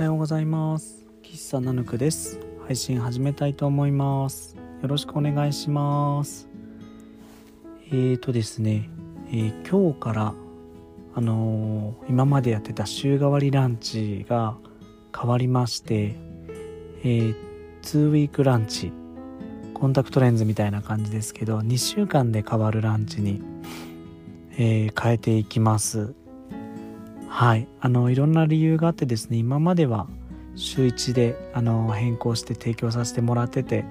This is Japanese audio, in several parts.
おはようございます。喫茶ナヌクです。配信始めたいと思います。よろしくお願いします。えーとですね、えー、今日からあのー、今までやってた週替わりランチが変わりましてえー、2ウィークランチコンタクトレンズみたいな感じですけど2週間で変わるランチに、えー、変えていきます。はい。あのいろんな理由があってですね今までは週1であの変更して提供させてもらってて、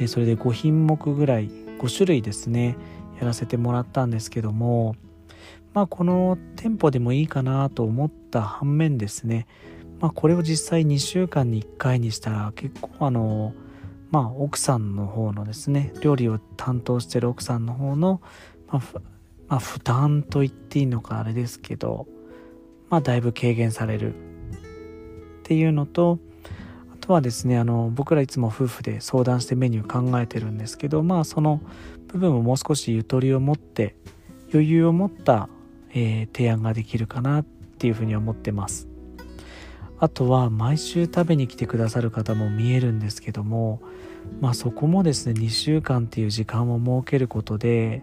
え、それで5品目ぐらい5種類ですねやらせてもらったんですけどもまあこの店舗でもいいかなと思った反面ですねまあこれを実際2週間に1回にしたら結構あのまあ奥さんの方のですね料理を担当してる奥さんの方の、まあ、まあ、負担と言っていいのかあれですけどまあ、だいぶ軽減される。っていうのとあとはですねあの僕らいつも夫婦で相談してメニュー考えてるんですけどまあその部分をもう少しゆとりを持って余裕を持った、えー、提案ができるかなっていうふうに思ってます。あとは毎週食べに来てくださる方も見えるんですけどもまあそこもですね2週間っていう時間を設けることで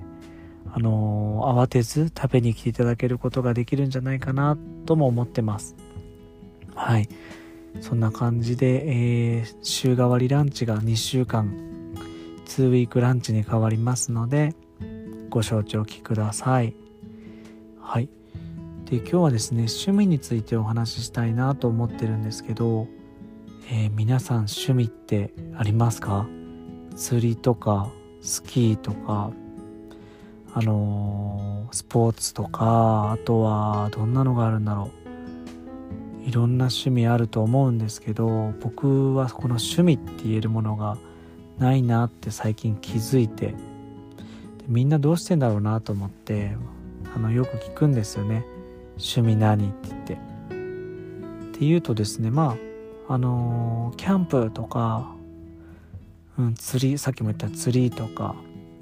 あのー、慌てず食べに来ていただけることができるんじゃないかなとも思ってます。はい。そんな感じで、えー、週替わりランチが2週間2ウィークランチに変わりますのでご承知おきください。はい。で今日はですね趣味についてお話ししたいなと思ってるんですけど、えー、皆さん趣味ってありますか？釣りとかスキーとかあのー、スポーツとかあとはどんなのがあるんだろういろんな趣味あると思うんですけど僕はこの趣味って言えるものがないなって最近気づいてみんなどうしてんだろうなと思ってあのよく聞くんですよね趣味何って言って。って言うとですねまああのー、キャンプとか、うん、釣りさっきも言った釣りとか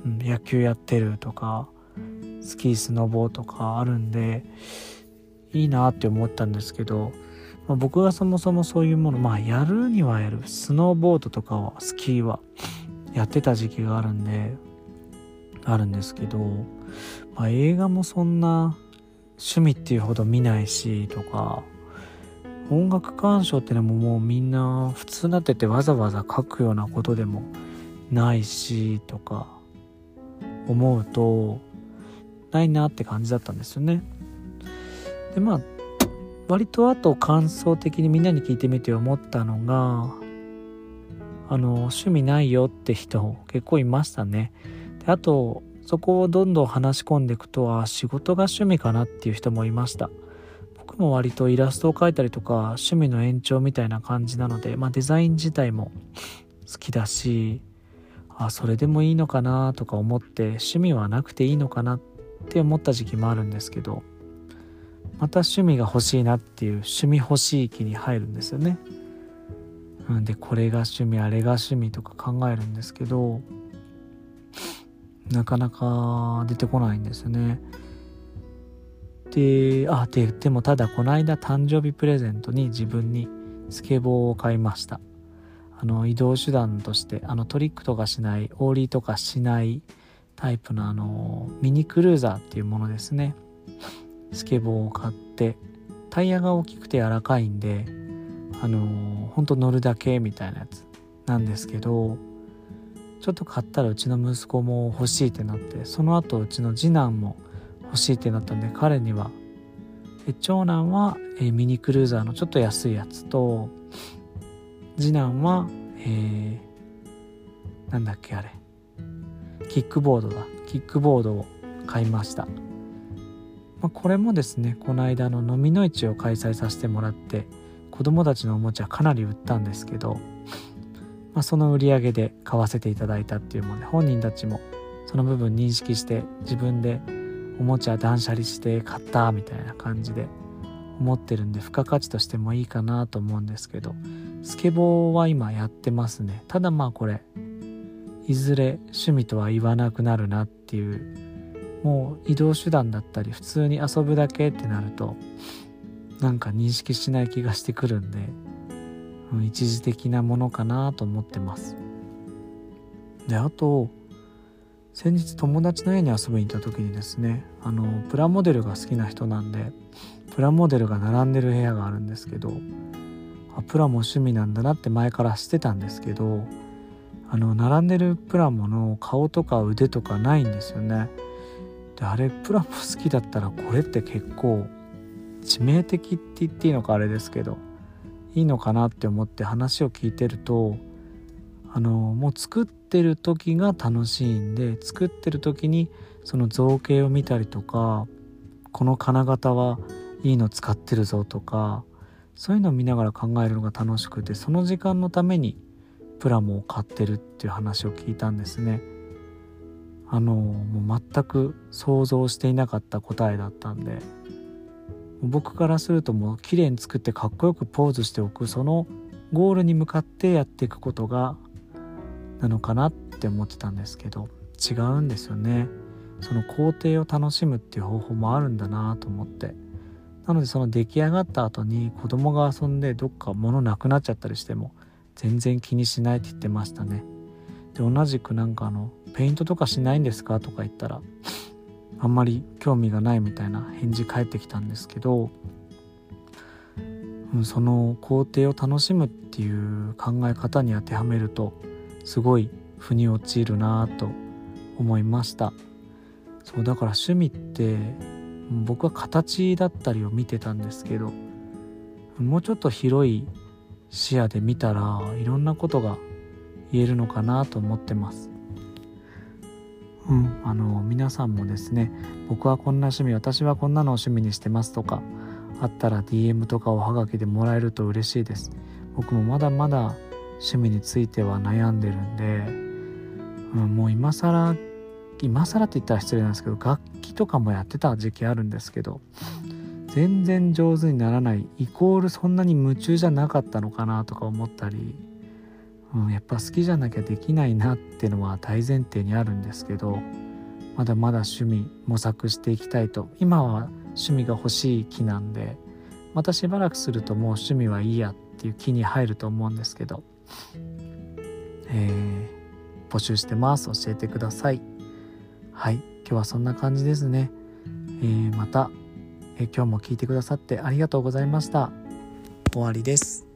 野球やってるとかスキースノボーとかあるんでいいなって思ったんですけど、まあ、僕がそもそもそういうものまあやるにはやる。スノーボードとかはスキーはやってた時期があるんであるんですけど、まあ、映画もそんな趣味っていうほど見ないしとか音楽鑑賞ってのももうみんな普通になっててわざわざ書くようなことでもないしとか思うとないなって感じだったんですよね。でまあ割とあと感想的にみんなに聞いてみて思ったのがあの趣味ないよって人結構いましたね。であとそこをどんどん話し込んでいくとは仕事が趣味かなっていう人もいました。僕も割とイラストを描いたりとか趣味の延長みたいな感じなので、まあ、デザイン自体も好きだしあそれでもいいのかなとか思って趣味はなくていいのかなって思った時期もあるんですけどまた趣味が欲しいなっていう趣味欲しい気に入るんですよね。うんでこれが趣味あれが趣味とか考えるんですけどなかなか出てこないんですよね。であででもただこの間誕生日プレゼントに自分にスケボーを買いました。あの移動手段としてあのトリックとかしないオーリーとかしないタイプのあのミニクルーザーっていうものですね。スケボーを買ってタイヤが大きくて柔らかいんであのほんと乗るだけみたいなやつなんですけどちょっと買ったらうちの息子も欲しいってなってその後うちの次男も欲しいってなったんで彼には長男は、ミニクルーザーのちょっと安いやつと次男は、えー、なんだっけあれ。キックボードだ。キックボードを買いました、まあ、これもですねこの間の飲みの市を開催させてもらって子供たちのおもちゃかなり売ったんですけど、まあ、その売り上げで買わせていただいたっていうもので本人たちもその部分認識して自分でおもちゃ断捨離して買ったみたいな感じで思ってるんで付加価値としてもいいかなと思うんですけどスケボーは今やってますね。ただまあこれいずれ趣味とは言わなくなるなっていうもう移動手段だったり普通に遊ぶだけってなるとなんか認識しない気がしてくるんで、うん、一時的なものかなと思ってます。であと先日友達の家に遊びに行った時にですねあのプラモデルが好きな人なんでプラモデルが並んでる部屋があるんですけどプラモ趣味なんだなって前からしてたんですけどあの並んでるプラモの顔とか腕とかないんですよね。であれプラモ好きだったらこれって結構致命的って言っていいのかあれですけどいいのかなって思って話を聞いてるとあのもう作ってる時が楽しいんで作ってる時にその造形を見たりとかこの金型はいいの使ってるぞとかそういうのを見ながら考えるのが楽しくてその時間のためにプラモを買ってるっていう話を聞いたんですね。あのもう全く想像していなかった答えだったんで僕からするともう綺麗に作ってかっこよくポーズしておくそのゴールに向かってやっていくことがなのかなって思ってたんですけど違うんですよね。その工程を楽しむっていう方法もあるんだなと思って。なのでその出来上がった後に子供が遊んでどっか物なくなっちゃったりしても全然気にしないって言ってましたね。で同じくなんかあのペイントとかしないんですかとか言ったらあんまり興味がないみたいな返事返ってきたんですけど、うん、その工程を楽しむっていう考え方に当てはめるとすごい腑に落ちるなと思いました。そうだから趣味って僕は形だったりを見てたんですけどもうちょっと広い視野で見たらいろんなことが言えるのかなと思ってます。うん、あの皆さんもですね僕はこんな趣味私はこんなのを趣味にしてますとかあったら DM とかおはがきでもらえると嬉しいです。僕もまだまだ趣味については悩んでるんで、うん、もう今更今更って言ったら失礼なんですけど楽器とかもやってた時期あるんですけど全然上手にならないイコールそんなに夢中じゃなかったのかなとか思ったりうん、やっぱ好きじゃなきゃできないなってのは大前提にあるんですけどまだまだ趣味模索していきたいと今は趣味が欲しい気なんでまたしばらくするともう趣味はいいやっていう気に入ると思うんですけど、えー、募集してます。教えてください。はい。今日はそんな感じですね、えー、また、えー、今日も聞いてくださってありがとうございました。終わりです。